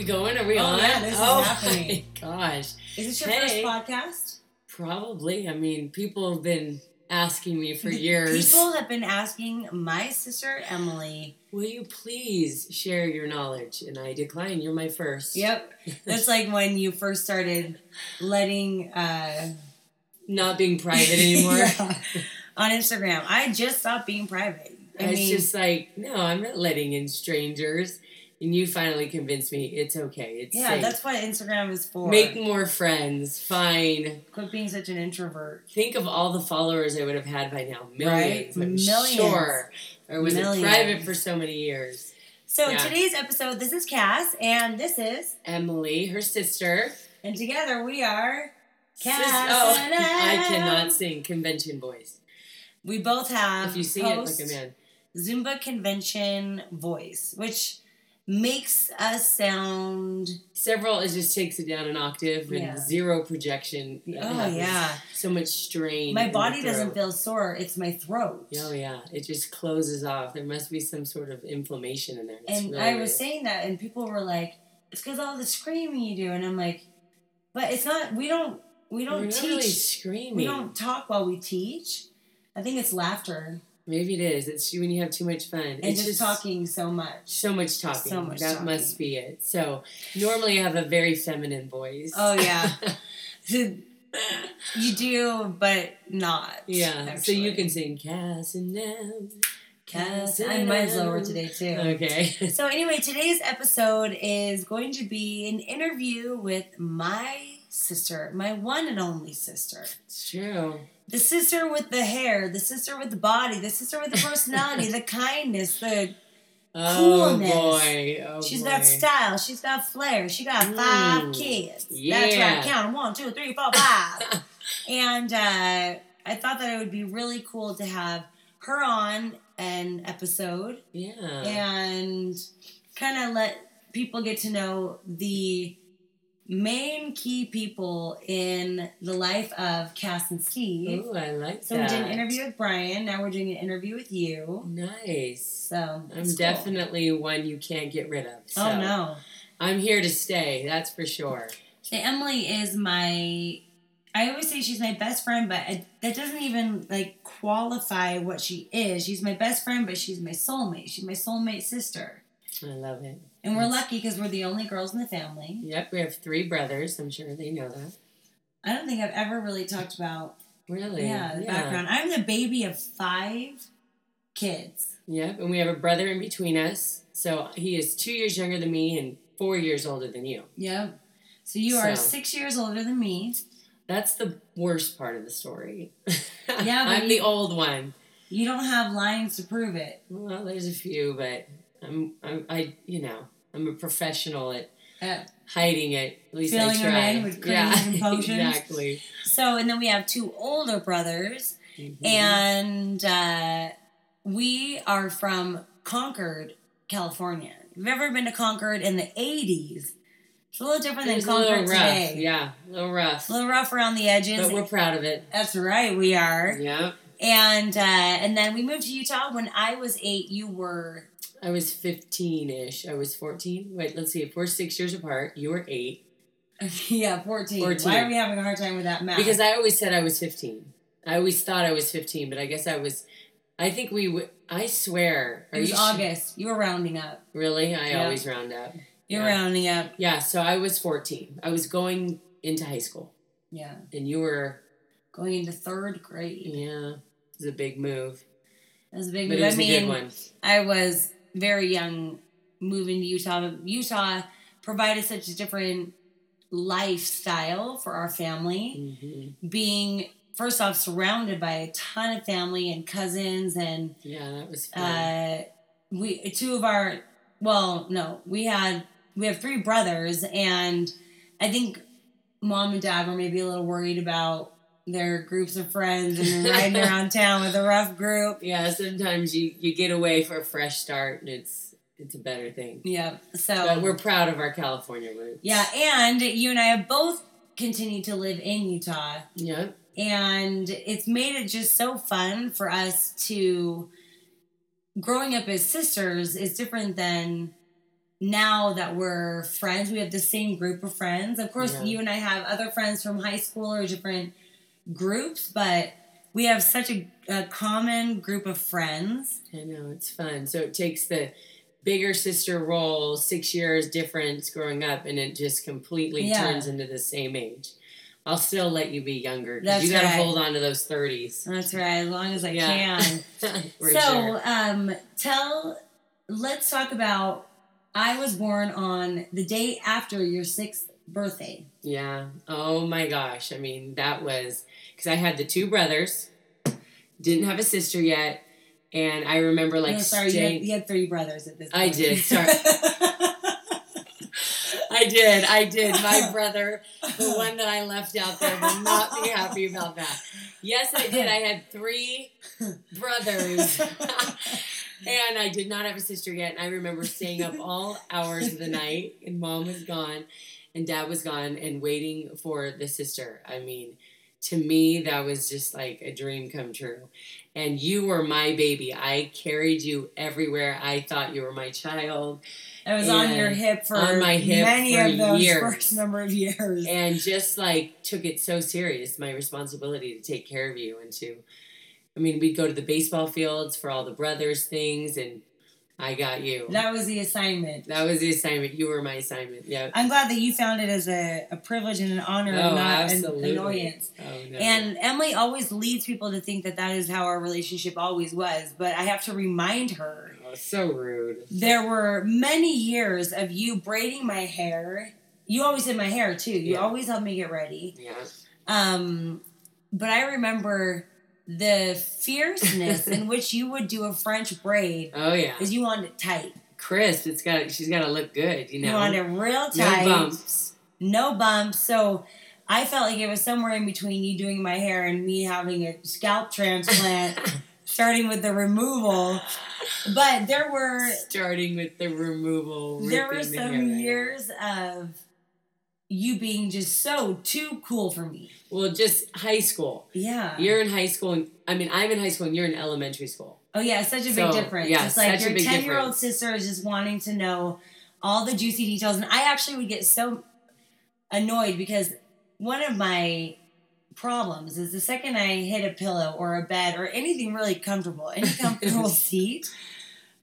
We going? Are we Oh, on? yeah, this is oh happening. my gosh. Is this your Hey. first podcast? Probably. I mean, people have been asking me for years. People have been asking my sister Emily. Will you please share your knowledge? And I decline. You're my first. Yep. That's like when you first started letting uh Not being private anymore. Yeah. on Instagram. I just stopped being private. I it's mean, just like, no, I'm not letting in strangers. And you finally convinced me it's okay. It's yeah, safe. that's what Instagram is for. Make more friends. Fine. Quit being such an introvert. Think of all the followers I would have had by now. Right? Millions. I'm Millions. sure. Or was Millions. it private for so many years? So Yeah. today's episode, this is Kass, and this is, Emily, her sister. and together we are. Sis- Kass oh, and I cannot sing convention voice. We both have If you sing it like a man. Zumba convention voice, which makes us sound. Several, it just takes it down an octave and Yeah. zero projection. Uh, oh yeah, So much strain. my body doesn't feel sore. It's my throat. Oh yeah, it just closes off. There must be some sort of inflammation in there. It's and really I was saying that, and people were like, "It's because all the screaming you do," and I'm like, "But it's not. We don't. We don't not teach. really screaming. we don't talk while we teach. I think it's laughter Maybe it is. It's when you have too much fun. and it's just, talking so much. So much talking. So much that talking. must be it. So normally I have a very feminine voice. Oh yeah, you do, but not. yeah. So you can sing Kass and Em. Kass. I mine's lower today too. Okay. So anyway, today's episode is going to be an interview with my sister, my one and only sister. it's true. The sister with the hair, the sister with the body, the sister with the personality, the kindness, the Oh Coolness. boy. Oh she's boy. got style, she's got flair, she got five Mm, kids. That's yeah. right, count 'em. one, two, three, four, five. and uh, I thought that it would be really cool to have her on an episode Yeah. and kind of let people get to know the main key people in the life of Kass and Steve. Ooh, I like so that. we did an interview with Brian. Now we're doing an interview with you. Nice. So I'm cool. definitely one you can't get rid of. Oh, so Oh no! I'm here to stay, that's for sure. So Emily is my. I always say she's my best friend, but it, that doesn't even like qualify what she is. She's my best friend, but she's my soulmate. She's my soulmate sister, I love it. And we're lucky because we're the only girls in the family. Yep, we have three brothers. I'm sure they know that. I don't think I've ever really talked about Really? yeah the background. I'm the baby of five kids. Yep, and we have a brother in between us. So he is two years younger than me and four years older than you. Yep. So you are So- six years older than me. That's the worst part of the story. Yeah, but I'm the old one. You don't have lines to prove it. Well, there's a few, but I'm, I'm I, you know, I'm a professional at Uh, hiding it. At least Filling I try. in with yeah, creams and potions. exactly. so, and then we have two older brothers, Mhm. and uh, we are from Concord, California. If you've ever been to Concord in the 80s, it's a little different it than was a little Concord rough. today. Yeah, a little rough. A little rough around the edges. but we're proud of it. That's right, we are. Yeah. And uh, and then we moved to Utah when I was eight. You were I was 15 ish. I was 14. Wait, let's see. If we're six years apart, you were eight. yeah, 14. 14. Why are we having a hard time with that math? Because I always said I was 15. I always thought I was 15, but I guess I was. I think we would. I swear. it was you August. You were rounding up. Really? I Yeah. always round up. You're Yeah. rounding up. Yeah, so I was 14. I was going into high school, Yeah. and you were. Going into third grade. Yeah, it was a big move, That was a big but move. it was I a mean, good one. I was very young moving to Utah. Utah provided such a different lifestyle for our family. hmm Being first off surrounded by a ton of family and cousins and Yeah, that was fun. uh, we two of our well no we had we have three brothers and I think mom and dad were maybe a little worried about their groups of friends and riding around town with a rough group. yeah, sometimes you you get away for a fresh start, and it's it's a better thing. Yeah, so But we're proud of our California roots. Yeah, and you and I have both continued to live in Utah, Yeah. and it's made it just so fun for us to. Growing up as sisters is different than now that we're friends, we have the same group of friends. Of course, Yeah. you and I have other friends from high school or different groups, but we have such a, a common group of friends. I know it's fun. So it takes the bigger sister role, six years difference growing up, and it just completely Yeah. turns into the same age. I'll still let you be younger. 'cause That's you got to right. hold on to those thirties. That's right, as long as I Yeah. can. So, sure. um, tell, let's talk about. I was born on the day after your sixth birthday. Yeah. Oh my gosh. I mean, that was because I had the two brothers, didn't have a sister yet, and I remember like no, sorry, you had, you had three brothers at this point. I did, sorry. I did. I did. My brother, the one that I left out there, will not be happy about that. Yes, I did. I had three brothers. and I did not have a sister yet. And I remember staying up all hours of the night, and mom was gone, and dad was gone, and waiting for the sister. I mean, to me, that was just like a dream come true. And you were my baby. I carried you everywhere. I thought you were my child. It was on your hip for on my hip many for of those years. first number of years. and just like took it so serious my responsibility to take care of you and to i mean we'd go to the baseball fields for all the brothers things and i got you that was the assignment. that was the assignment you were my assignment yeah I'm glad that you found it as a, a privilege and an honor oh and not an annoyance. oh no And Emily always leads people to think that that is how our relationship always was. But I have to remind her oh, so rude there were many years of you braiding my hair. You always did my hair too. You Yeah. always helped me get ready. yeah Um, but I remember the fierceness in which you would do a French braid oh yeah because you wanted it tight. crisp it's got she's got to look good you know, You want it real tight. no bumps no bumps. So I felt like it was somewhere in between you doing my hair and me having a scalp transplant, starting with the removal. But there were starting with the removal there were the some out. years of you being just so too cool for me. well just high school Yeah. You're in high school, and I mean, I'm in high school, and you're in elementary school. oh yeah, such a big difference. yeah, it's like your ten year old sister is just wanting to know all the juicy details, and I actually would get so annoyed because one of my problems is the second I hit a pillow or a bed or anything really comfortable, any comfortable seat,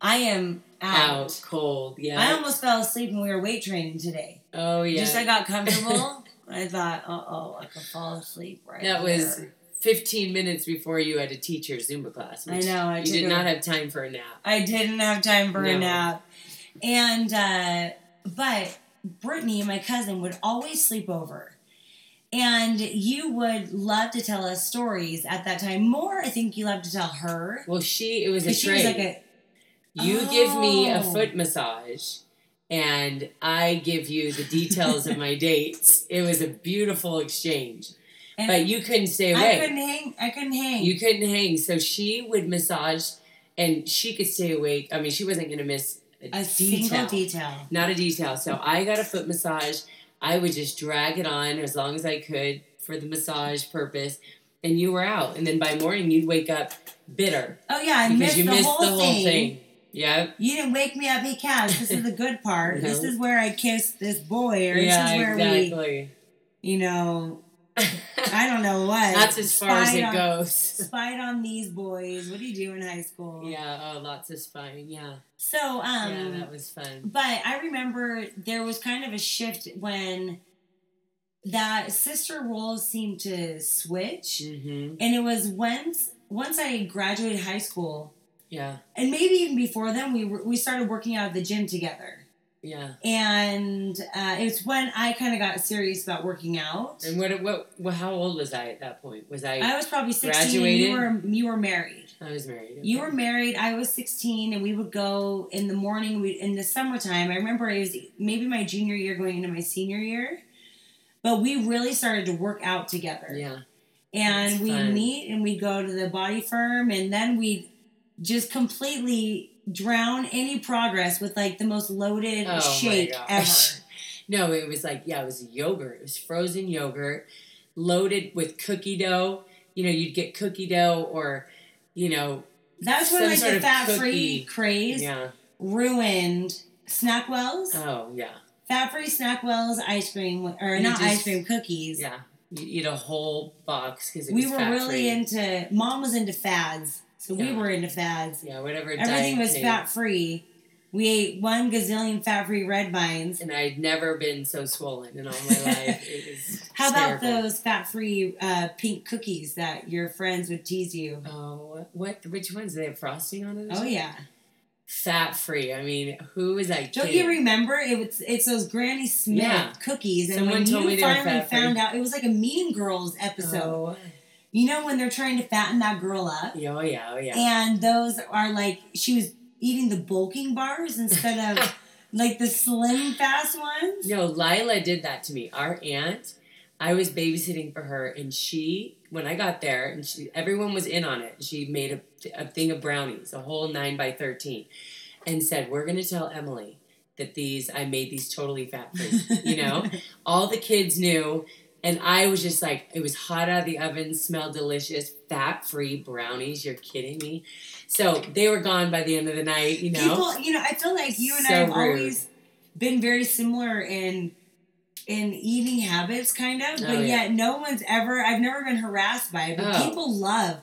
I am out. Out cold, yeah. I almost fell asleep when we were weight training today. oh yeah. Just I got comfortable. I thought, uh oh, I could fall asleep right that was there. 15 minutes before you had to teach your Zumba class. I know. I you did a- not have time for a nap. I didn't have time for a nap. And uh but Brittany, my cousin, would always sleep over. And you would love to tell us stories at that time. More, I think you love to tell her. Well, she it was a she trade. was like a you give me a Oh. foot massage, and I give you the details of my dates. It was a beautiful exchange, and but you couldn't stay awake. I couldn't hang I couldn't hang. You couldn't hang, so she would massage, and she could stay awake. I mean, she wasn't going to miss a, a detail. single detail. not a detail. So I got a foot massage. I would just drag it on as long as I could for the massage purpose, and you were out. And then by morning, you'd wake up bitter Oh yeah, I because missed, you the, missed whole the whole thing. thing. Yep. You didn't wake me up, hey Kass. This is the good part. This is where I kissed this boy, or yeah, this is where exactly. we, you know, I don't know what. That's as far as it on- goes. Spied on these boys. What do you do in high school? yeah. Oh, lots of spying. Yeah. So, um, yeah, that was fun. but I remember there was kind of a shift when that sister roles seemed to switch, hmm and it was once once I graduated high school, Yeah. and maybe even before then, we were, we started working out at the gym together. Yeah. and uh, it's when I kind of got serious about working out. And what, what? What? How old was I at that point? Was I? I was probably sixteen. And you were Graduated? you were married. I was married. You were married. I was sixteen, and we would go in the morning. We in the summertime. I remember it was maybe my junior year going into my senior year, but we really started to work out together. Yeah. and That's fun. meet and we'd go to the body firm, and then we'd just completely drown any progress with like the most loaded Oh shake ever. No, it was like yeah, it was yogurt. It was frozen yogurt, loaded with cookie dough. You know, you'd get cookie dough or, you know, That's when like the fat free craze yeah, ruined Snackwells, Oh yeah, fat free Snackwells ice cream, or You not just- ice cream cookies. yeah. You eat a whole box because we were really into. Mom was into fads, so we were into fads. yeah whatever. Everything was fat free. We ate one gazillion fat free red vines. and I'd never been so swollen in all my life. How about those fat free uh, pink cookies that your friends would tease you? Oh, what? Which ones? Do they have frosting on it? or Oh yeah. fat free. I mean, who is that? Don't kidding? you remember? It was it's those Granny Smith Yeah. cookies, and Someone when told me you they finally found out, it was like a Mean Girls episode. Oh, You know when they're trying to fatten that girl up, yeah, oh yeah, oh yeah. and those are like she was eating the bulking bars instead of like the slim fast ones. No, Lila did that to me. Our aunt, I was babysitting for her, and she, when I got there, and she, everyone was in on it. She made a, a thing of brownies, a whole nine by thirteen, and said, "We're going to tell Emily that these I made these totally fat free." You know, all the kids knew. And I was just like, it was hot out of the oven, smelled delicious, fat free brownies. You're kidding me? So they were gone by the end of the night, you know? People, you know, I feel like you and I have rude. always been very similar in in eating habits, kind of, Oh, but yeah. yet no one's ever. I've never been harassed by it, but Oh. people love.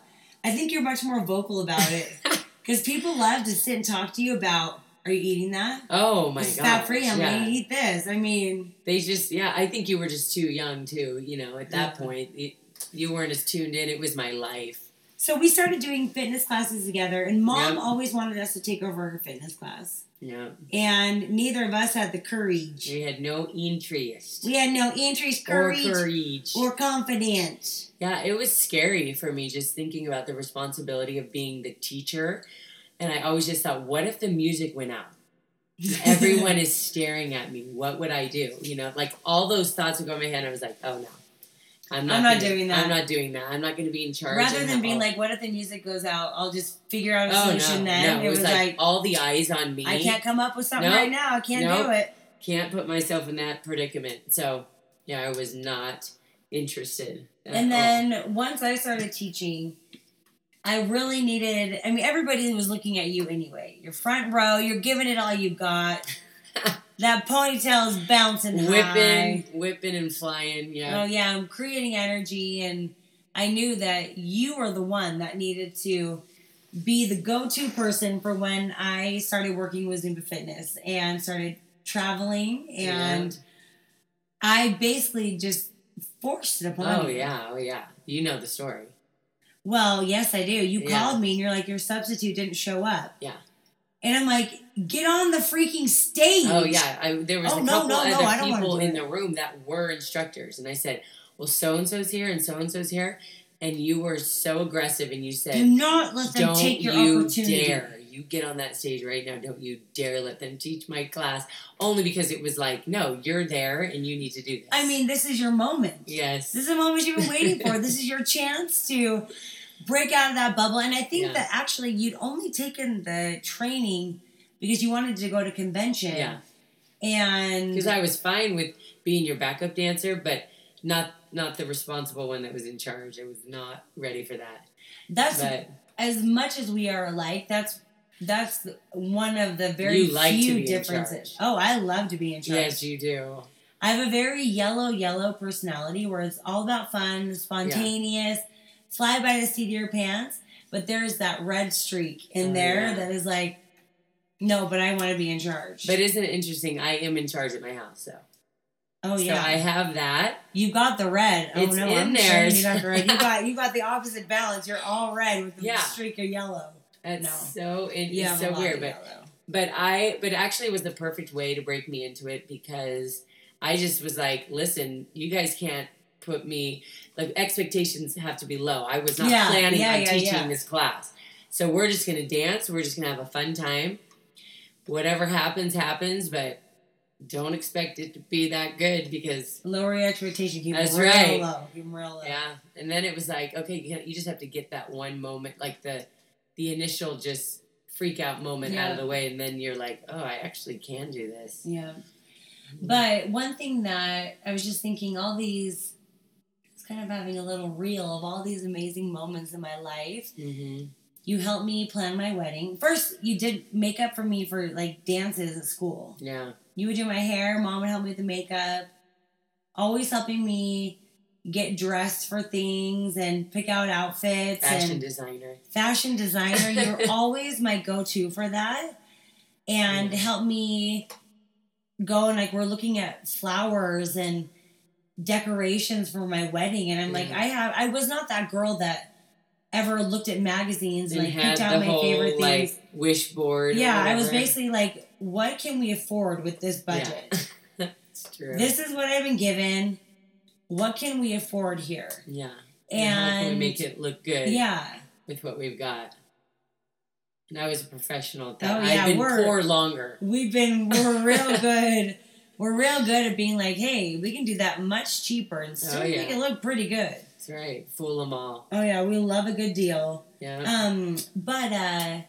I think you're much more vocal about it because people love to sit and talk to you about. Are you eating that? oh my it's god. fat free. I'm yeah. gonna eat this. I mean, They just, yeah, I think you were just too young too. You know, at that Yeah. point, it, you weren't as tuned in. It was my life. so we started doing fitness classes together, and mom Yep. always wanted us to take over her fitness class, Yeah, and neither of us had the courage. we had no interest We had no interest, or courage, courage. or confidence. yeah, it was scary for me just thinking about the responsibility of being the teacher. And I always just thought, what if the music went out? Everyone is staring at me. What would I do? You know, like all those thoughts would go in my head. I was like, oh no. I'm not, I'm not gonna- doing that. I'm not doing that. I'm not going to be in charge. Rather than being all- like, what if the music goes out? I'll just figure out a oh solution no, then. no, it was like, all the eyes on me. I can't come up with something Nope. right now. I can't Nope. do it. can't put myself in that predicament. So yeah, I was not interested. And all. then once I started teaching, I really needed. I mean, everybody was looking at you anyway. You're front row. You're giving it all you got. that ponytail's bouncing high. whipping, whipping and flying. Yeah. Oh Yeah, yeah, I'm creating energy, and I knew that you were the one that needed to be the go-to person for when I started working with Zumba Fitness and started traveling, and I basically just forced it upon Oh you. yeah, oh yeah. You know the story. Well, yes, I do. You Yeah. called me and you're like, your substitute didn't show up. Yeah. And I'm like, get on the freaking stage. Oh yeah, I, there was Oh, a couple no, no, other don't people in the room that were instructors, and I said, "Well, so and so's here, and so and so's here," and you were so aggressive, and you said, Do not let them "Don't take your you opportunity. dare! You get on that stage right now! Don't you dare let them teach my class!" Only because it was like, "No, you're there, and you need to do this." I mean, this is your moment. yes, This is a moment you've been waiting for. This is your chance to break out of that bubble. And I think Yeah. that actually you'd only taken the training because you wanted to go to convention. Yeah. And because I was fine with being your backup dancer, but not not the responsible one that was in charge. I was not ready for that. that's But as much as we are alike, that's that's one of the very like few differences. Oh, I love to be in charge. yes, you do. I have a very yellow, yellow personality where it's all about fun, spontaneous, fly by the seat of your pants. But there's that red streak in Oh, there yeah. that is like, no, but I want to be in charge. But isn't it interesting? I am in charge at my house, so oh yeah, so I have that. you got the red. Oh It's no, in I'm there. sure you got the red. You got you got the opposite balance. You're all red with the Yeah. streak of yellow. That's No. so it, You it's so weird, but yellow. but I but actually it was the perfect way to break me into it because I just was like, listen, you guys can't put me like expectations have to be low. I was not Yeah, planning yeah, on yeah, teaching yeah. this class. So we're just gonna dance, we're just gonna have a fun time. Whatever happens, happens, but don't expect it to be that good because lower your expectation. Keep That's real right. low. Keep them real low. Yeah, and then it was like, okay, you, you just have to get that one moment, like the the initial just freak out moment out of the way, and then you're like, oh, I actually can do this. Yeah. Mm-hmm. But one thing that I was just thinking, all these, Kind of having a little reel of all these amazing moments in my life. hmm You helped me plan my wedding. First, you did makeup for me for like dances at school. Yeah. You would do my hair. Mom would help me with the makeup. Always helping me get dressed for things and pick out outfits Fashion designer. fashion designer. You're always my go-to for that, and Yeah. help me go and like we're looking at flowers and decorations for my wedding, and I'm like. I have I was not that girl that ever looked at magazines and, And like picked out my whole favorite like things. wish board. yeah, I was basically like, what can we afford with this budget? Yeah. it's true. This is what I've been given. What can we afford here? yeah. And how can we make it look good yeah, with what we've got? And I was a professional at that. Oh, yeah, I've been we're- poor longer. we've been we're real good. We're real good at being like, hey, we can do that much cheaper and still Oh, yeah. make it look pretty good. That's right. Fool them all. Oh yeah, we love a good deal. Yeah. Um, but uh,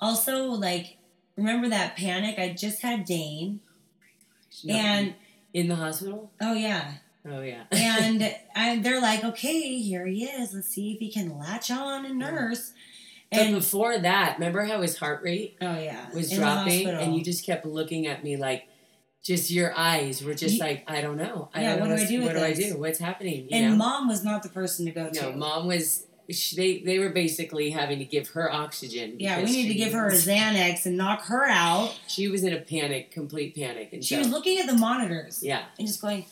also like, remember that panic? I just had Dane, No, and in the hospital. oh yeah, Oh yeah. and I, they're like, okay, here he is. Let's see if he can latch on and nurse. but And before that, remember how his heart rate oh yeah, was in dropping, and you just kept looking at me like, just your eyes were just You- like, I don't know. I Yeah, don't what know do I do What do I do? What's happening? You and know? mom was not the person to go to. No, mom was. She, they they were basically having to give her oxygen. Yeah, we need to give her a Xanax and knock her out. She was in a panic, complete panic, and She so, was looking at the monitors yeah, and just going,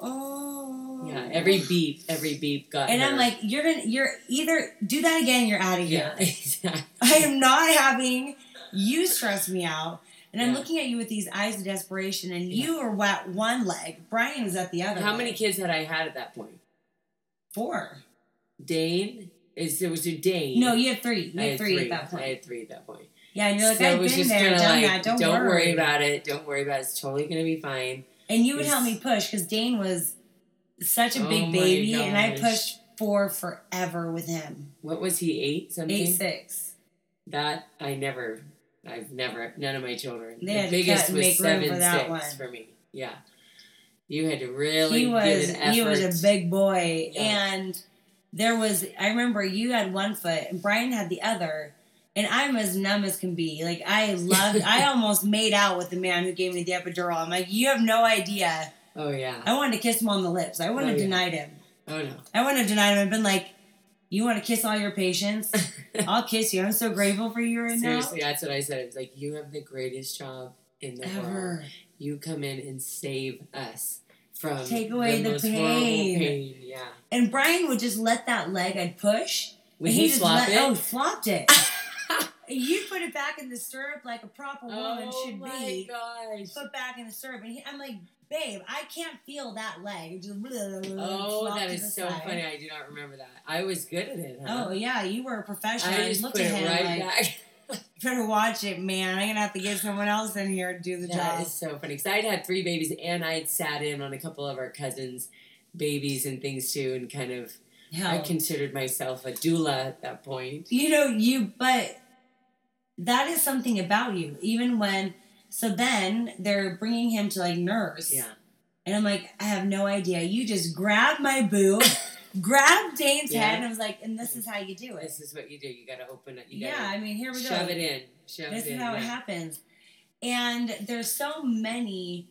"Oh." yeah. Every beep, every beep got. And her. I'm like, "You're gonna, you're either do that again. You're out of here. yeah, exactly. I am not having you stress me out." And I'm Yeah. looking at you with these eyes of desperation, and Yeah. you are at one leg. Brian was at the other. How many kids had I had at that point? Four. Dane is there was a Dane. No, you have three. You I had three, three at that point. I had three at that point. yeah, and you're like, so I've was been just there, done like, that. Don't, worry about it. Don't worry about it. It's totally gonna be fine. And you would help me push because Dane was such a Oh big baby, and I pushed for forever with him. What was he? Eight something. Eight six. That I never. I've never. None of my children. They the biggest was make room seven for that six one. for me. Yeah. You had to really he was give it effort. he was a big boy, Yeah. and there was I remember you had one foot and Brian had the other. And I'm as numb as can be. Like I loved. I almost made out with the man who gave me the epidural. I'm like, you have no idea. Oh yeah. I wanted to kiss him on the lips. I wouldn't Oh, have yeah. denied him. Oh no. I wouldn't have denied him. I've been like, you want to kiss all your patients? I'll kiss you. I'm so grateful for you right now. Seriously, that's what I said. It was like you have the greatest job in the now. world. You come in and save us from Take away the most pain. pain. Yeah. And Brian would just let that leg I'd push. Would and he, just let, it? Oh, flopped it. you put it back in the stirrup like a proper woman Oh should be. Oh my gosh. Put back in the stirrup, and he, I'm like, babe, I can't feel that leg. Just Oh, that is so side. funny. I do not remember that. I was good at it. Huh? Oh yeah, you were a professional. I, I just looked put at it him right like, back. better watch it, man. I'm gonna have to get someone else in here to do the That job. is so funny because I'd had three babies and I'd sat in on a couple of our cousins' babies and things too, and kind of I considered myself a doula at that point. you know you, but that is something about you. Even when, so then they're bringing him to like nurse. Yeah. And I'm like, I have no idea. You just grabbed my boob, grabbed Dane's Yeah. head, and I was like, and this is how you do it. This is what you do. You got to open it. You Yeah, I mean, here we shove go. Shove it in. Shove This it is in. how it happens. And there's so many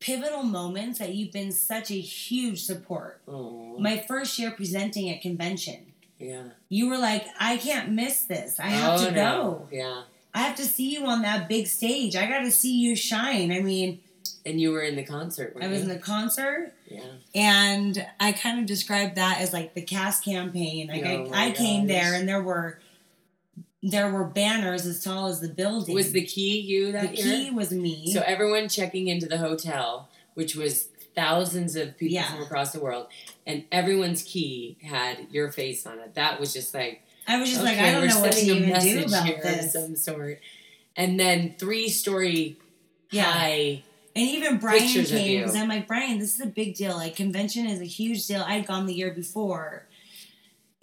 pivotal moments that you've been such a huge support. Oh, My first year presenting at convention, yeah. you were like, I can't miss this. I have oh, to no. go. Yeah. I have to see you on that big stage. I got to see you shine. I mean, And you were in the concert. I was in the concert Yeah. and I kind of described that as like the Kass campaign. Like Oh I, I came there and there were there were banners as tall as the building. Was the key you that the that key was me. So everyone checking into the hotel, which was thousands of people Yeah. from across the world, and everyone's key had your face on it. That was just like I was just okay, like, I don't know what to even do message about here this. of some sort. And then three story Yeah. high. And even Brian Pictures came because I'm like, Brian, this is a big deal. Like convention is a huge deal. I'd gone the year before,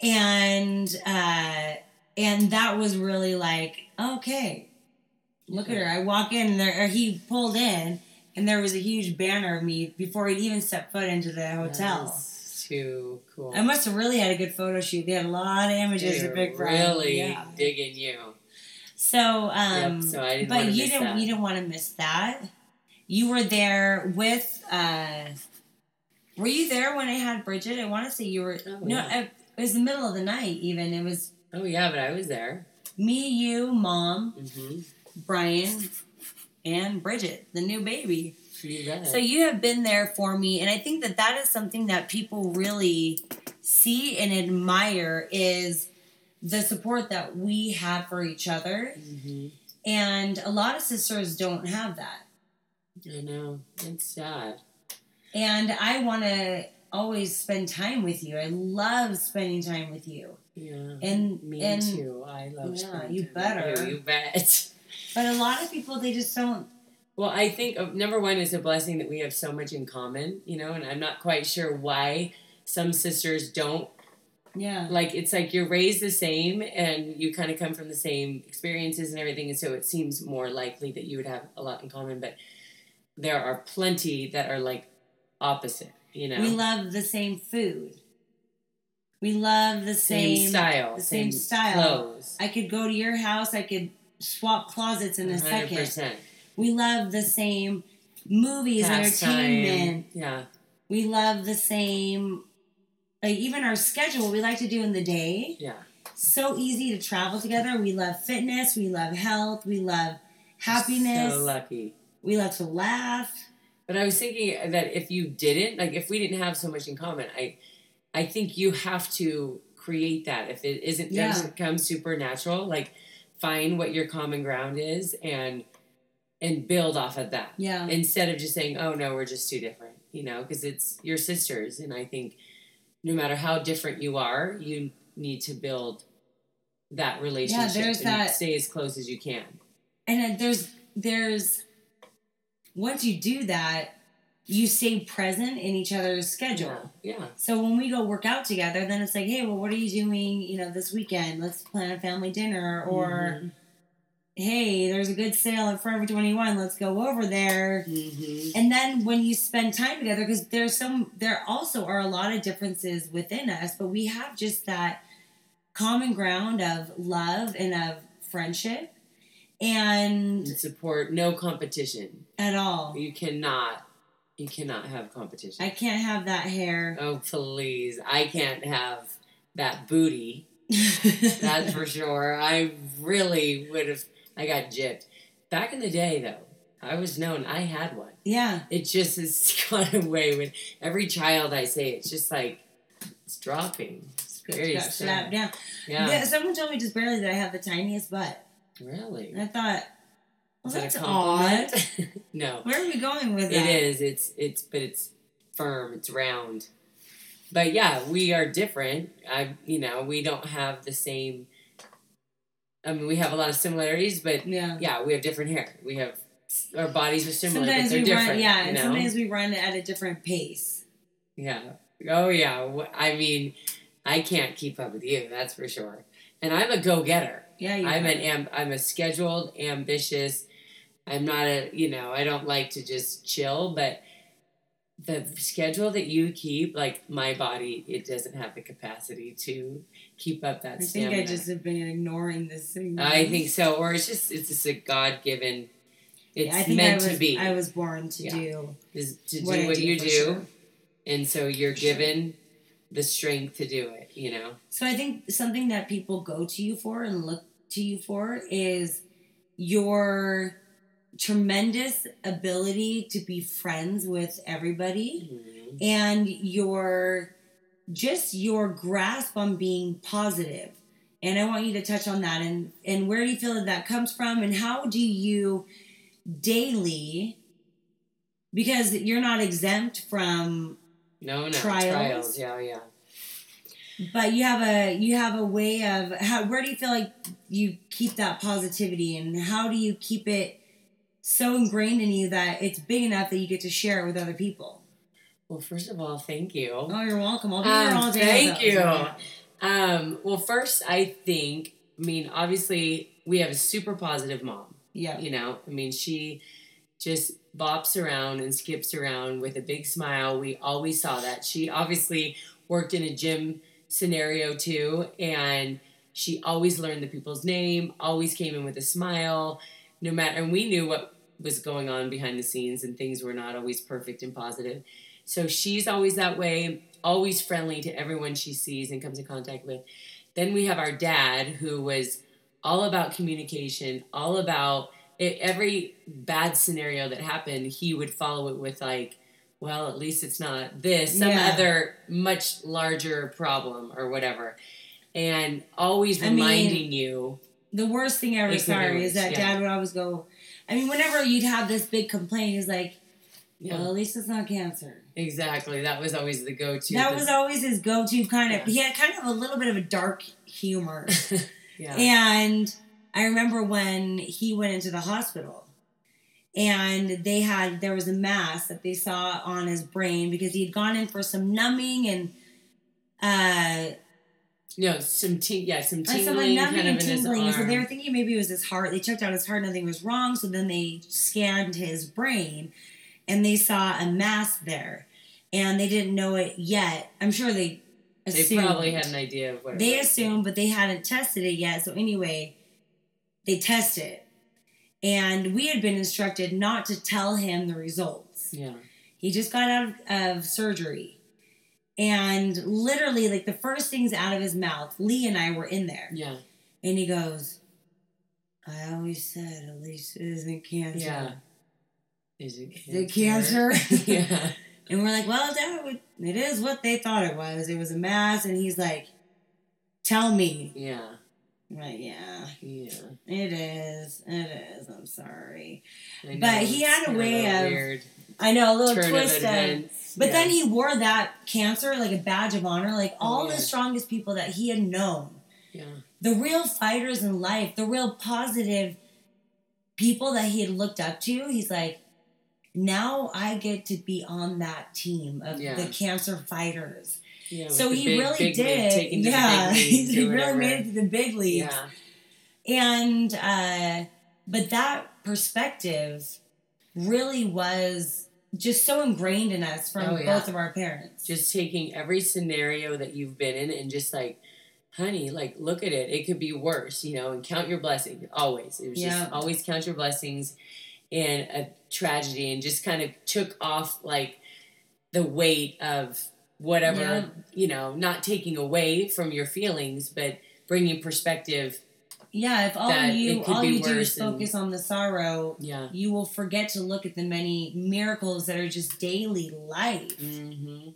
and uh, and that was really like, okay, look at her. I walk in and there, or he pulled in, and there was a huge banner of me before he'd even stepped foot into the hotel. Too cool. I must have really had a good photo shoot. They had a lot of images They're of Big Brother. really Yeah. digging you. So, um, Yep, so I didn't but you didn't that. you didn't want to miss that. You were there with. uh Were you there when I had Bridget? I want to say you were. Oh, no, yeah. I- it was the middle of the night. Even it was Oh yeah, but I was there. me, you, mom, Mm-hmm. Brian, and Bridget, the new baby. So you have been there for me, and I think that that is something that people really see and admire is the support that we have for each other. hmm And a lot of sisters don't have that. I know it's sad. And I want to always spend time with you. I love spending time with you. Yeah. And Me and too. I love. Yeah, spending you time with better. You, you bet. but a lot of people they just don't. Well, I think uh, number one is a blessing that we have so much in common, you know, and I'm not quite sure why some sisters don't Yeah. like it's like you're raised the same and you kind of come from the same experiences and everything and so it seems more likely that you would have a lot in common but there are plenty that are like opposite you know We love the same food. We love the same, same, style the same same, style. clothes I could go to your house. I could swap closets in a second. 100% We love the same movies, Pastime. entertainment. yeah We love the same, like even our schedule. We like to do in the day. yeah So easy to travel together. We love fitness. We love health. We love happiness. so lucky we love to laugh. But I was thinking that if you didn't, like if we didn't have so much in common, I I think you have to create that. If it isn't Yeah. doesn't come supernatural, like find what your common ground is and and build off of that. Yeah. Instead of just saying, "Oh no, we're just too different," you know, because it's your sisters and I think no matter how different you are, you need to build that relationship Yeah, there's and that- stay as close as you can. and there's there's once you do that you stay present in each other's schedule Yeah. so when we go work out together then it's like hey well what are you doing you know this weekend let's plan a family dinner or Mhm. Hey there's a good sale at forever 21 let's go over there. Mhm. and then when you spend time together because there's some there also are a lot of differences within us but we have just that common ground of love and of friendship. And and support no competition. At all. You cannot you cannot have competition. I can't have that hair. oh please. I can't have that booty. That's for sure. I really would have i got gypped back in the day though i was known i had one yeah. it just has gone away with every child i say it's just like it's dropping it's very Got slapped down. yeah, Yeah, Someone told me just barely that I have the tiniest butt. really And I thought, well, that that's a odd. no Where are we going with It It is. It's it's but it's firm. It's round. But yeah, we are different. I you know we don't have the same. I mean, we have a lot of similarities, but Yeah. yeah, we have different hair. We have our bodies are similar, Sometimes but they're we different. run, yeah, you and know? sometimes we run at a different pace. yeah. Oh yeah. I mean, I can't keep up with you. That's for sure. And I'm a go getter. Yeah, you I'm are. an am- I'm a scheduled, ambitious. I'm not a you know I don't like to just chill, but the schedule that you keep, like my body, it doesn't have the capacity to keep up that I think. I just have been ignoring this thing. I think so, or it's just it's just a God given. It's Yeah, meant was, to be I was born to Yeah. do is to what do what do you do, sure. and so you're For sure. given the strength to do it. You know. So I think something that people go to you for and look to you for is your tremendous ability to be friends with everybody Mhm. and your just your grasp on being. And I want you to touch on that and and where do you feel that that comes from and how do you daily because you're not exempt from No, no Trials. trials. Yeah, yeah. but you have a you have a way of how where do you feel like you keep that positivity and how do you keep it so ingrained in you that it's big enough that you get to share it with other people Well, first of all, thank you. oh you're welcome i'll be here Um, all day thank you. Um, well, first, I think, I mean, obviously, we have a super positive mom. yeah You know, I mean, she just bops around and skips around with a big smile. We always saw that. She obviously worked in a gym scenario too, and she always learned the people's name, always came in with a smile, no matter. And we knew what was going on behind the scenes, and things were not always perfect and positive. So she's always that way, always friendly to everyone she sees and comes in contact with. Then we have our dad, who was all about communication, all about it, every bad scenario that happened, he would follow it with like, well, at least it's not this, some Yeah. other much larger problem or whatever. And always I mean, reminding you, the worst thing I ever saw is that yeah. dad would always go. I mean, whenever you'd have this big complaint, he's like, yeah, "Well, at least it's not cancer." exactly. That was always the go-to. that was always his go-to kind of. Yeah. He had kind of a little bit of a dark humor, yeah, and I remember when he went into the hospital, and they had there was a mass that they saw on his brain because he had gone in for some numbing and. Uh, no, some ting- yeah, some like tingling numbing kind of and in his arm. So they were thinking maybe it was his heart. They checked out his heart, nothing was wrong. So then they scanned his brain and they saw a mass there. And they didn't know it yet. I'm sure they they probably had an idea of what it They assumed, but they hadn't tested it yet. So anyway, they tested it. And we had been instructed not to tell him the results. Yeah, He just got out of, of surgery. And literally, like the first things out of his mouth, Lee and I were in there. yeah, And he goes, I always said at least it isn't cancer. yeah. Is it Is it cancer? yeah, And we're like, well, Dad, it is what they thought it was. It was a mass. And he's like, tell me. yeah, I'm yeah, yeah. it is. It is. I'm sorry. But he had a way of weird I know, a little turn twist of. But yeah. then he wore that cancer like a badge of honor. Like all Oh, yeah. the strongest people that he had known yeah, the real fighters in life, the real positive people that he had looked up to, he's like, now I get to be on that team of Yeah. the cancer fighters. yeah. So he big- really big did. taking to the Yeah, he really whatever. made it to the big leagues. Yeah, And, uh, but that perspective really was just so ingrained in us from Oh, yeah. both of our parents. just taking every scenario that you've been in and just like honey like look at it it could be worse you know and count your blessings always it was Yeah. just always count your blessings in a tragedy and just kind of took off like the weight of whatever Yeah. you know not taking away from your feelings but bringing perspective yeah, if all you all you do is worse and- focus on the sorrow, yeah you will forget to look at the many miracles that are just daily life. hmm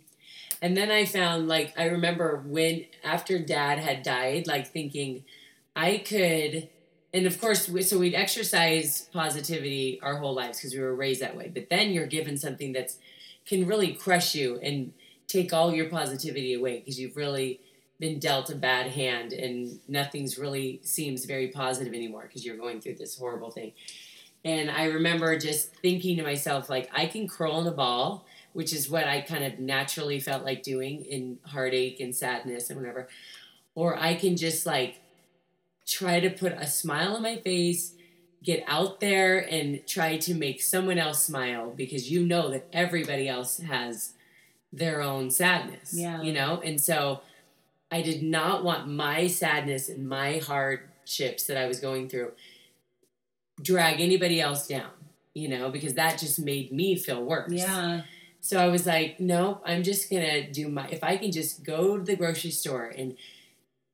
And then I found, like, I remember when, after dad had died, like, thinking, I could, and of course, we, so we'd exercise positivity our whole lives because we were raised that way. But then you're given something that's can really crush you and take all your positivity away because you've really been dealt a bad hand and nothing's really seems very positive anymore because you're going through this horrible thing. And I remember just thinking to myself, like, I can curl in a ball, which is what I kind of naturally felt like doing in heartache and sadness and whatever. Or I can just like try to put a smile on my face, get out there and try to make someone else smile because you know that everybody else has their own sadness. Yeah. You know? And so I did not want my sadness and my hardships that I was going through drag anybody else down, you know, because that just made me feel worse. Yeah. So I was like, no, I'm just gonna do my. If I can just go to the grocery store and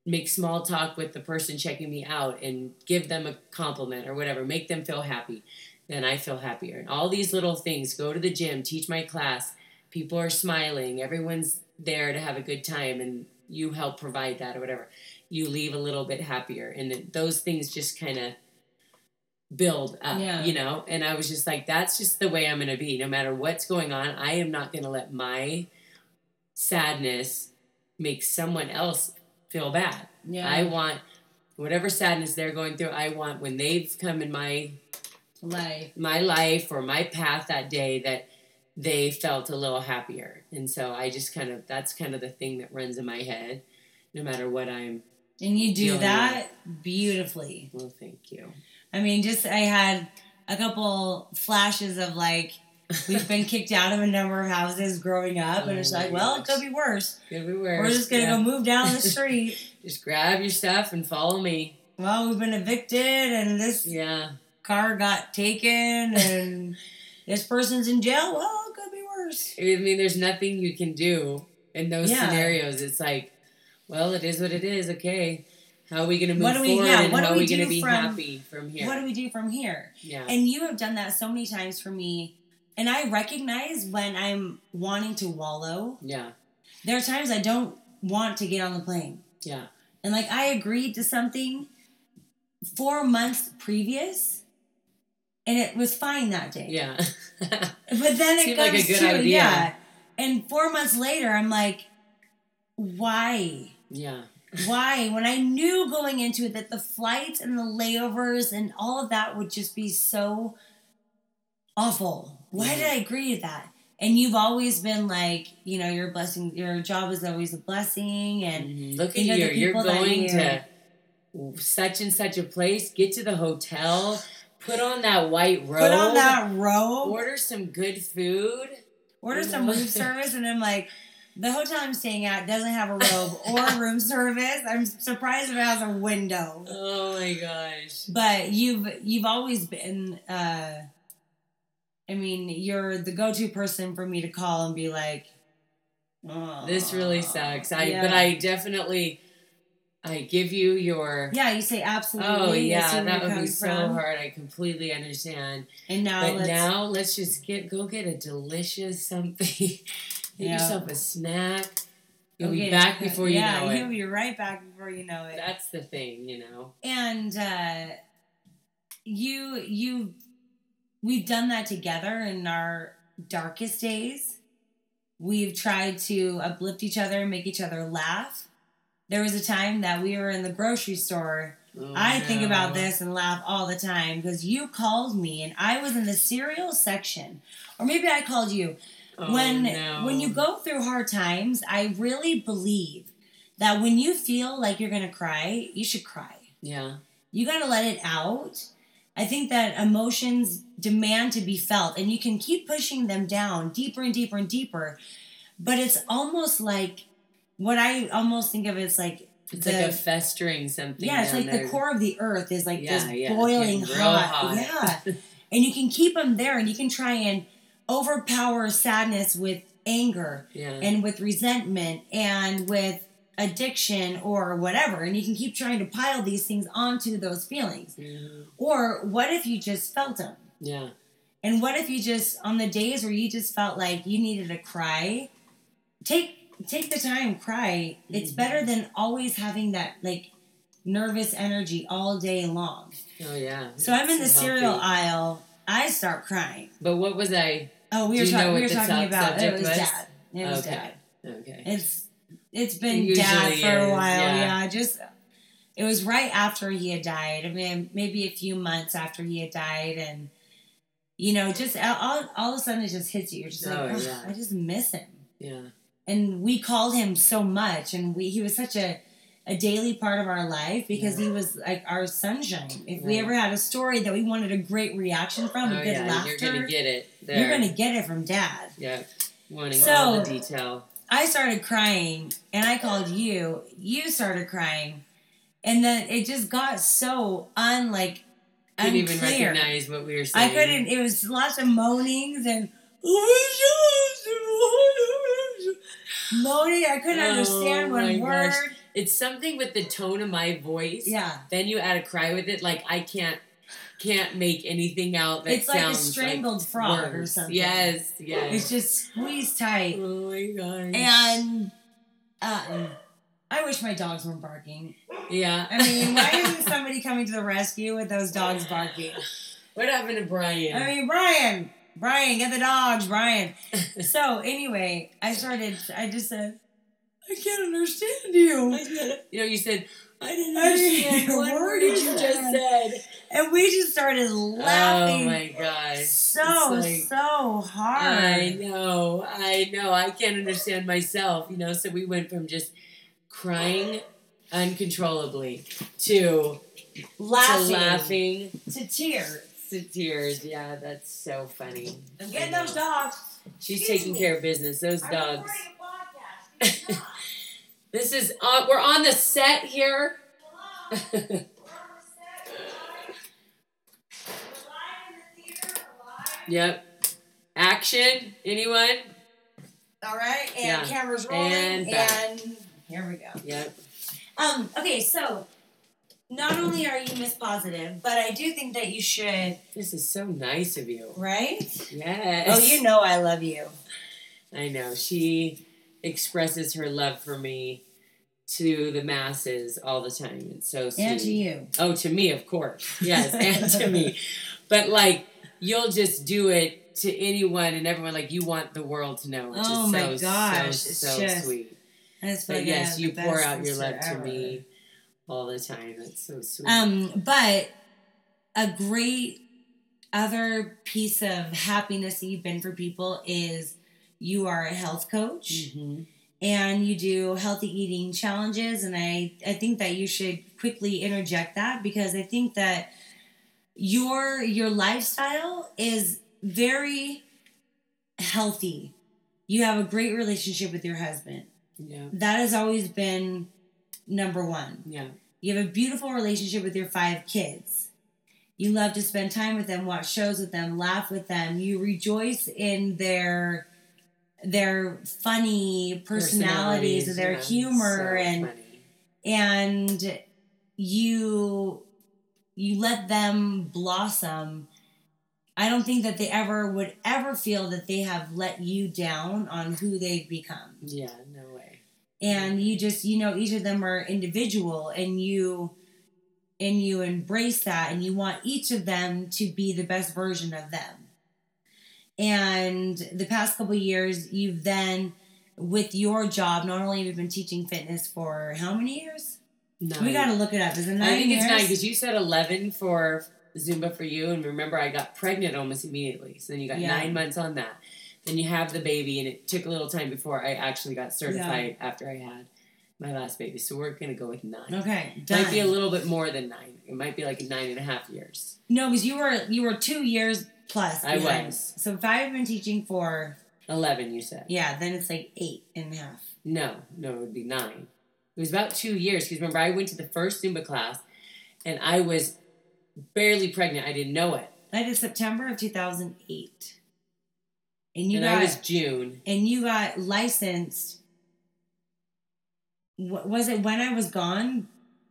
make small talk with the person checking me out and give them a compliment or whatever, make them feel happy, then I feel happier. And all these little things. Go to the gym, teach my class. People are smiling. Everyone's there to have a good time, and you help provide that or whatever. You leave a little bit happier, and those things just kind of build up, Yeah. you know? And I was just like, that's just the way I'm going to be. No matter what's going on, I am not going to let my sadness make someone else feel bad. Yeah. I want whatever sadness they're going through, I want when they've come in my life. my life or my path that day that they felt a little happier. And so I just kind of that's kind of the thing that runs in my head no matter what I'm And you do that beautifully. well thank you. I mean, just I had a couple flashes of like We've been kicked out of a number of houses growing up, and Oh it's like, well, it could be worse. Could be worse. We're just gonna Yeah. go move down the street. Just grab your stuff and follow me. well, we've been evicted, and this Yeah. car got taken, and this person's in jail. Well, I mean, there's nothing you can do in those Yeah. scenarios. It's like, well, it is what it is. Okay. How are we going to move we- forward yeah, and how are we we going to be from- happy from here? What do we do from here? yeah. And you have done that so many times for me. And I recognize when I'm wanting to wallow. yeah. There are times I don't want to get on the plane. Yeah. And like I agreed to something four months previous, and it was fine that day. Yeah. But then it Seemed comes like a good to idea. yeah. And four months later, I'm like, why? yeah. Why? When I knew going into it that the flights and the layovers and all of that would just be so awful. Why did I agree to that? And you've always been like, you know, your blessing, your job is always a blessing, and Mhm. Look at you know. You're going you- to such and such a place, get to the hotel, put on that white robe, put on that robe, order some good food. order some room service, and I'm like, the hotel I'm staying at doesn't have a robe or room service. I'm surprised if it has a window. Oh my gosh. But you've you've always been. Uh, I mean, you're the go-to person for me to call and be like, "Oh, This really sucks. I yeah. but I definitely I give you your Yeah, you say absolutely. Oh yeah, that would be so from. hard. I completely understand. And now but let's. now let's just get go get a delicious something. get Yeah. yourself a snack. You'll be back before you yeah, know you'll it. be right back before you know it. That's the thing, you know. and uh, you you we've done that together in our darkest days we've tried to uplift each other make each other laugh there was a time that we were in the grocery store Oh, i think about this and laugh all the time because you called me and i was in the cereal section or maybe i called you Oh, when no. when you go through hard times i really believe that when you feel like you're gonna cry you should cry Yeah. you got to let it out. I think that emotions demand to be felt, and you can keep pushing them down deeper and deeper and deeper. But it's almost like what I almost think of as like It's the, like a festering something. yeah, it's like there. the core of the earth is like Yeah, this yeah, boiling hot. hot. Yeah, and you can keep them there, and you can try and overpower sadness with anger Yeah. and with resentment and with addiction or whatever and you can keep trying to pile these things onto those feelings Mhm. or what if you just felt them Yeah. and what if you just on the days where you just felt like you needed to cry take take the time cry it's Mhm. better than always having that like nervous energy all day long Oh yeah. so i'm in the cereal healthy. aisle i start crying But what was I? oh we were, talk- we were talking about it was was? dad it was Okay. dad Okay. It's it's been It dad for a while. yeah. Yeah. just it was right after he had died. I mean, maybe a few months after he had died, and you know, just all, all, of a sudden it just hits you. You're just Oh, like, "Ugh, yeah. I just miss him. Yeah. And we called him so much, and we he was such a a daily part of our life because Yeah. he was like our sunshine. If we ever had a story that we wanted a great reaction from, Oh a good yeah. laughter, You're gonna get it. There. you're gonna get it from dad. Yeah. Wanting So- all the detail. I started crying and I called you. You started crying. And then it just got so unlike Couldn't even recognize what we were saying. I couldn't it was lots of moanings and oh moaning. I couldn't Oh understand one word. gosh. It's something with the tone of my voice. Yeah. Then you add a cry with it. Like I can't can't make anything out that It's like a strangled like frog or something. Yes. Yes. It's just squeezed tight. oh my gosh. And um, I wish my dogs weren't barking. yeah. I mean, why isn't somebody coming to the rescue with those dogs barking? what happened to Brian? I mean, Brian, Brian, get the dogs, Brian. So anyway, I started. I just said, I can't understand you, you know, you said I didn't understand hear one a word word you you just said. said. and we just started laughing. Oh my gosh. so like- so hard. I know, I know. I can't understand myself, you know. So we went from just crying uncontrollably to laughing, to laughing. to tears. To tears. Yeah, that's so funny. I'm getting those dogs. She's Excuse taking me. care of business. Those I'm dogs. recording a podcast. Good job. This is uh, we're on the set here. Hello. We're on the set. We're live. We're live in the theater. We're live. yep. Action. Anyone? All right, and Yeah. cameras rolling, And and, here we go. Yep. Um. Okay, so not only are you Miss Positive, but I do think that you should, This is so nice of you. right? Yes. Oh, you know I love you. I know. She expresses her love for me to the masses all the time. It's so sweet. And to you. Oh, to me, of course. Yes, and to me. But like, you'll just do it to anyone and everyone. Like, you want the world to know, which Oh is my so, gosh, so, it's so just- sweet. I just But yes, you pour out your sister love to ever. me all the time. That's so sweet. Um, but a great other piece of happiness that you've been for people is you are a health coach Mhm. and you do healthy eating challenges and I, I think that you should quickly interject that because I think that your your lifestyle is very healthy. You have a great relationship with your husband. Yeah. That has always been number one. Yeah. You have a beautiful relationship with your five kids. You love to spend time with them, watch shows with them, laugh with them. You rejoice in their their funny personalities, their yeah, humor so and funny. and you you let them blossom. I don't think that they ever would ever feel that they have let you down on who they've become Yeah. And you just you know each of them are individual and you and you embrace that and you want each of them to be the best version of them and the past couple years you've then with your job not only have you been teaching fitness for how many years Nine. we gotta look it up is it nine I think years it's nine because you said 11 for Zumba for you. And remember, I got pregnant almost immediately. So then you got Yeah. nine months on that. Then you have the baby, and it took a little time before I actually got certified after I had my last baby. So we're going to go with nine. okay Might be a little bit more than nine. It might be like nine and a half years. no because you were you were two years plus I behind. was. so if i've been teaching for 11, you said. yeah then it's like eight and a half No, no, it would be nine. It was about two years because remember, I went to the first Zumba class and I was barely pregnant. I didn't know it. That is September of 2008. And you and got I was June. and you got licensed What was it when I was gone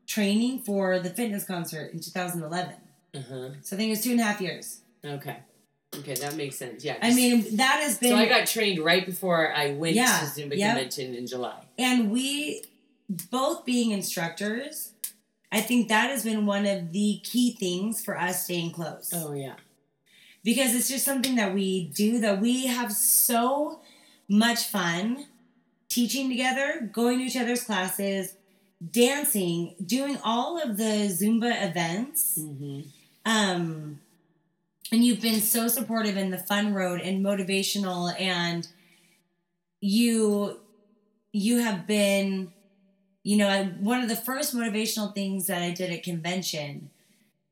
training for the fitness concert in 2011. Uh huh. So I think it was two and a half years. Okay. Okay, that makes sense. Yeah. I mean, that has been so I got trained right before I went Yeah, to Zumba yep. convention in July. and we both being instructors, I think that has been one of the key things for us staying close. Oh yeah. Because it's just something that we do that we have so much fun teaching together, going to each other's classes, dancing, doing all of the Zumba events. Mm-hmm. Um, and you've been so supportive in the fun road and motivational and you you have been you know I, one of the first motivational things that i did at convention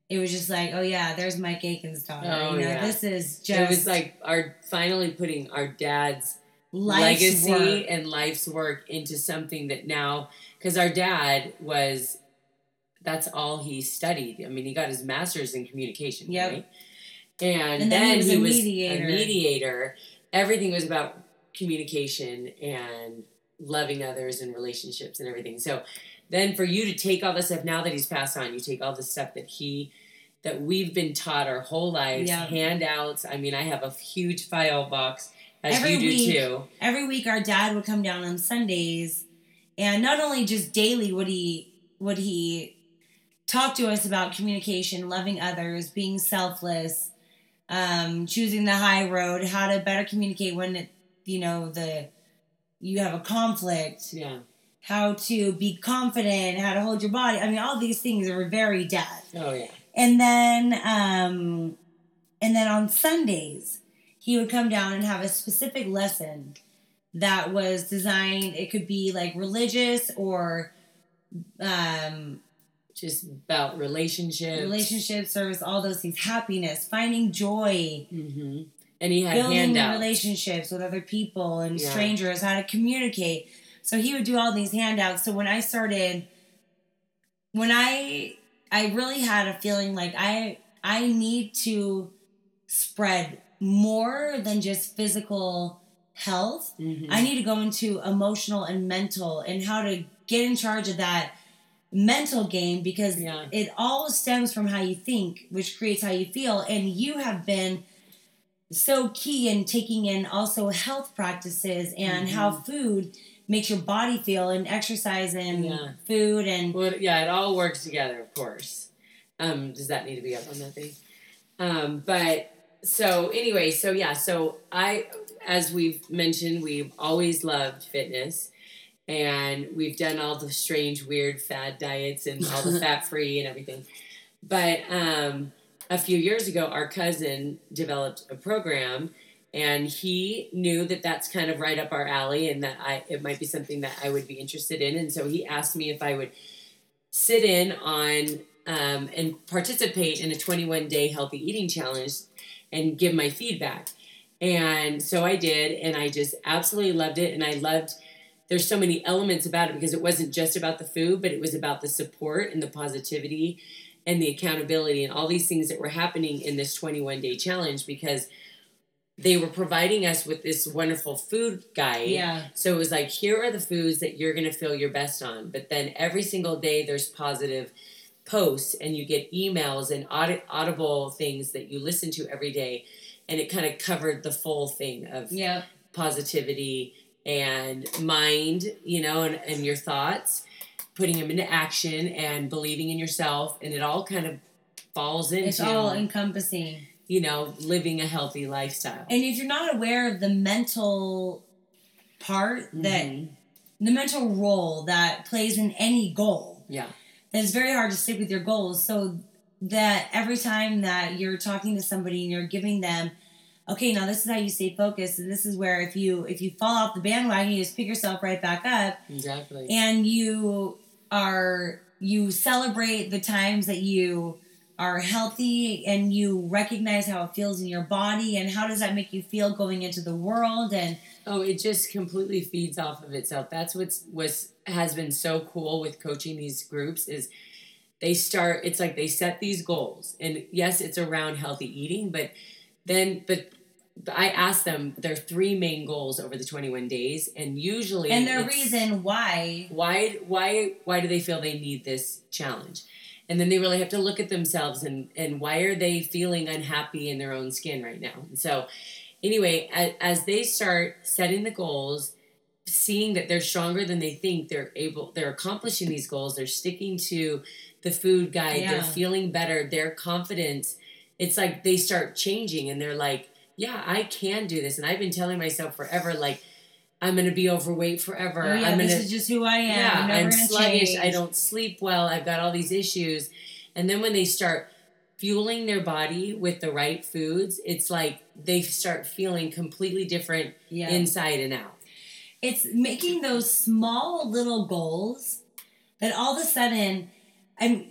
it was just like oh yeah there's mike aiken's daughter Oh, you know yeah. this is just it was like our finally putting our dad's life's legacy work. and life's work into something that now because our dad was that's all he studied. I mean, he got his master's in communication, Yep. right? And, And then then, he was he a was mediator. a mediator. Everything was about communication and loving others and relationships and everything. So then for you to take all this stuff now that he's passed on, you take all the stuff that he that we've been taught our whole lives, Yeah. handouts. I mean, I have a huge file box as Every you do week. too. every week our dad would come down on Sundays and not only just daily would he would he talk to us about communication, loving others, being selfless, um, choosing the high road, how to better communicate when it, you know the you have a conflict, Yeah. How to be confident, how to hold your body. I mean, all these things are very dad. Oh yeah. And then um and then on Sundays, he would come down and have a specific lesson that was designed it could be like religious or um just about relationships. relationships, service, all those things, happiness, finding joy, hmm And he had building handouts. relationships with other people and Yeah. strangers, how to communicate. So he would do all these handouts. So when I started, when I I really had a feeling like I I need to spread more than just physical health. Mhm. I need to go into emotional and mental and how to get in charge of that mental game because Yeah. it all stems from how you think, which creates how you feel. And you have been so key in taking in also health practices and how Mm-hmm. food makes your body feel and exercise and Yeah. food and Well, yeah, it all works together, of course. Um, does that need to be up on that thing? Um, but so anyway, so yeah, so I, as we've mentioned, we've always loved fitness, and we've done all the strange, weird fad diets and all the fat free and everything. But um, a few years ago, our cousin developed a program. And he knew that that's kind of right up our alley, and that I it might be something that I would be interested in. And so he asked me if I would sit in on um, and participate in a 21 day healthy eating challenge and give my feedback. And so I did, and I just absolutely loved it. And I loved, there's so many elements about it because it wasn't just about the food, but it was about the support and the positivity and the accountability and all these things that were happening in this 21 day challenge because they were providing us with this wonderful food guide yeah. so it was like, here are the foods that you're going to feel your best on. But then every single day there's positive posts and you get emails and audi- audible things that you listen to every day. And it kind of covered the full thing of Yep. positivity and mind, you know, and, and your thoughts, putting them into action and believing in yourself. And it all kind of falls into, It's all encompassing. You know, living a healthy lifestyle. And if you're not aware of the mental part that Mhm. the mental role that plays in any goal, yeah. it's very hard to stick with your goals. So that every time that you're talking to somebody and you're giving them, okay, now this is how you stay focused, and this is where if you if you fall off the bandwagon, you just pick yourself right back up, Exactly. and you are you celebrate the times that you are healthy and you recognize how it feels in your body and how does that make you feel going into the world and Oh, it just completely feeds off of itself. That's what's was has been so cool with coaching these groups is they start it's like they set these goals. And yes, it's around healthy eating, but then but I ask them their three main goals over the 21 days and usually and their reason why why why why do they feel they need this challenge and then they really have to look at themselves and and why are they feeling unhappy in their own skin right now and so anyway as, as they start setting the goals seeing that they're stronger than they think they're able they're accomplishing these goals they're sticking to the food guide Yeah. they're feeling better their confidence it's like they start changing and they're like yeah i can do this and i've been telling myself forever like i'm gonna be overweight forever oh yeah i'm gonna this is just who i am yeah, I'm, I'm sluggish. change. I don't sleep well. I've got all these issues. And then when they start fueling their body with the right foods, it's like they start feeling completely different yeah inside and out. it's making those small little goals that all of a sudden i'm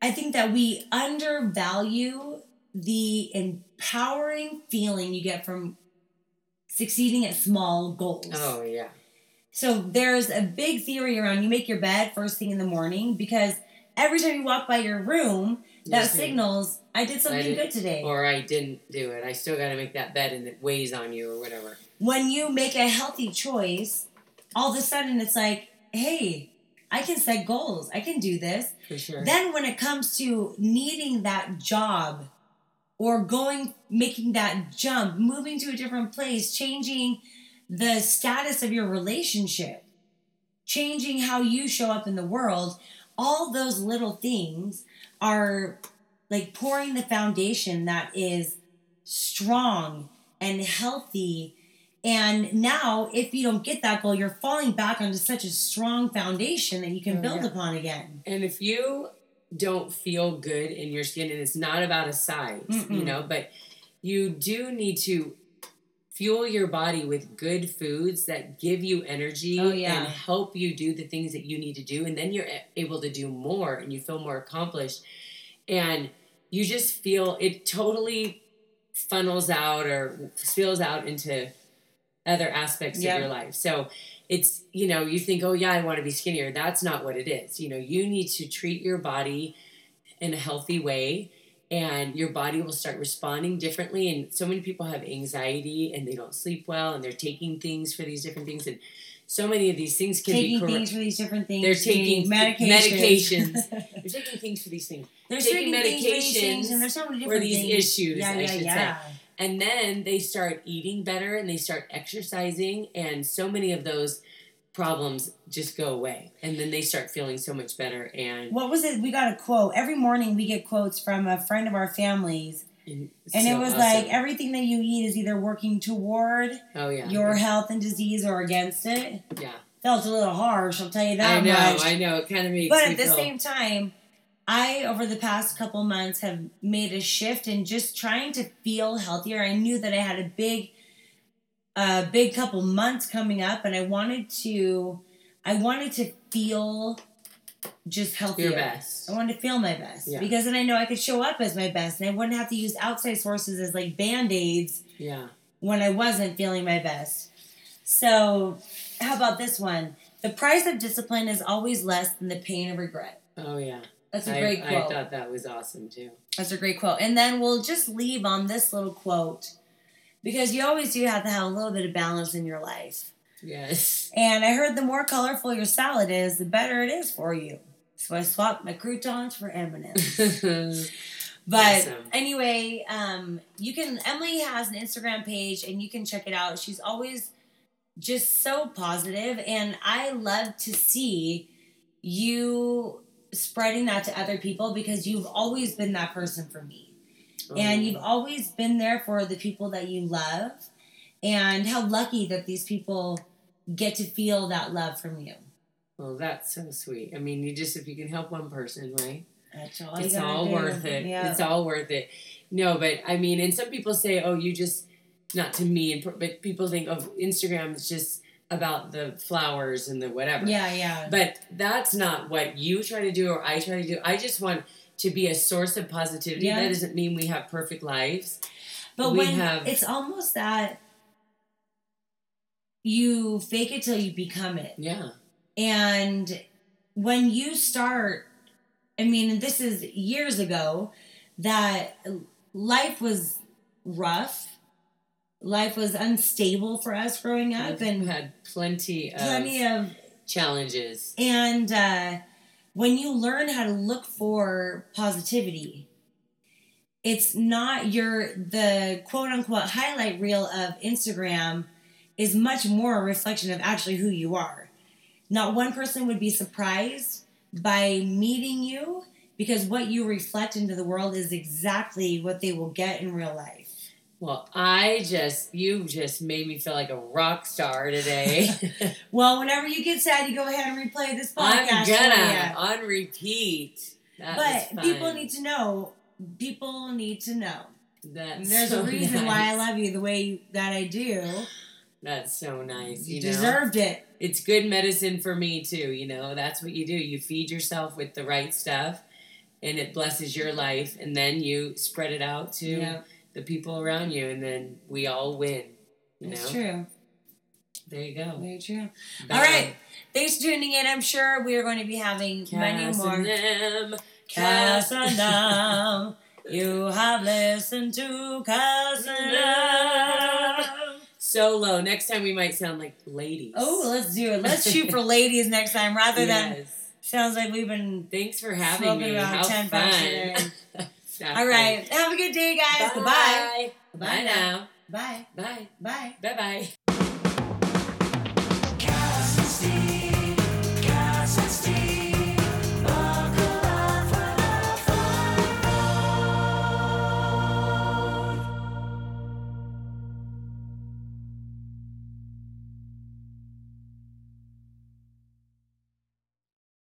i think that we undervalue the empowering feeling you get from succeeding at small goals Oh yeah. so there's a big theory around you make your bed first thing in the morning because every time you walk by your room that Yes, signals i did something did- good today Or I didn't do it. I still got to make that bed and it weighs on you or whatever. when you make a healthy choice, all of a sudden it's like, hey, I can set goals. I can do this. For sure. Then when it comes to needing that job or going, making that jump, moving to a different place, changing the status of your relationship, changing how you show up in the world, all those little things are like pouring the foundation that is strong and healthy. And now, if you don't get that goal, you're falling back onto such a strong foundation that you can Oh, build yeah. upon again. And if you don't feel good in your skin, and it's not about a size, you Mm-mm. know, but you do need to fuel your body with good foods that give you energy Oh, yeah. and help you do the things that you need to do and then you're able to do more and you feel more accomplished and you just feel it totally funnels out or spills out into other aspects Yeah. of your life so it's you know you think oh yeah i want to be skinnier that's not what it is you know you need to treat your body in a healthy way and your body will start responding differently and so many people have anxiety and they don't sleep well and they're taking things for these different things and so many of these things can taking be correct. things for these different things. They're taking medications. medications. They're taking things for these things They're taking taking things for these things, medications and there's so many different for these things. issues Yeah, yeah, should say yeah. And then they start eating better and they start exercising and so many of those problems just go away and then they start feeling so much better and, What was it? We got a quote every morning. We get quotes from a friend of our families, and, and so it was awesome. like everything that you eat is either working toward oh yeah your health and disease or against it. yeah Felt a little harsh, I'll tell you that i know much. i know it kind of makes but at the feel same time, I over the past couple months have made a shift in just trying to feel healthier. I knew that I had a big, a big couple months coming up, and I wanted to, I wanted to feel just healthier. your best I wanted to feel my best Yeah. because then I know I could show up as my best, and I wouldn't have to use outside sources as like band aids yeah when I wasn't feeling my best. So, how about this one? The price of discipline is always less than the pain of regret. oh yeah That's a great I quote. I thought that was awesome too That's a great quote. And then we'll just leave on this little quote because you always do have to have a little bit of balance in your life. yes And I heard the more colorful your salad is, the better it is for you. So I swapped my croutons for M&Ms. But Awesome. anyway, um, you can. Emily has an Instagram page, and you can check it out. She's always just so positive, and I love to see you spreading that to other people because you've always been that person for me, and oh. you've always been there for the people that you love, and how lucky that these people get to feel that love from you. well that's so sweet i mean you just if you can help one person right That's all you all do. worth it. Yeah. It's all worth it. No, but I mean, and some people say, "Oh, you just not to me," and but people think of Instagram is just about the flowers and the whatever. yeah, yeah. But that's not what you try to do or I try to do. I just want to be a source of positivity. Yeah. That doesn't mean we have perfect lives. But we when have- it's almost that you fake it till you become it. Yeah. And when you start, I mean, this is years ago that life was rough. Life was unstable for us growing up We've and had plenty of plenty of challenges. and uh, when you learn how to look for positivity, it's not your the quote unquote highlight reel of Instagram is much more a reflection of actually who you are. Not one person would be surprised by meeting you because what you reflect into the world is exactly what they will get in real life. Well, I just you just made me feel like a rock star today. Well, whenever you get sad, you go ahead and replay this podcast. I'm gonna on repeat. That But people need to know. People need to know. That's There's so a reason why I love you the way that I do. That's so nice. You, You, know? deserved it. It's good medicine for me too. You know, that's what you do. You feed yourself with the right stuff, and it blesses your life, and then you spread it out to Yeah, the people around you, and then we all win. You it's know, true. there you go. Very true. All right. Um, Thanks for tuning in. I'm sure we are going to be having many more. them, Kass and Dom. You have listened to Kass and Dom. Solo. Next time we might sound like ladies. Oh, let's do it. Let's shoot for ladies next time rather than sounds like we've been. Thanks for having me. How 10 fun. All right. Have a good day, guys. Bye. Goodbye. Bye now. Bye. Bye. Bye. Bye bye.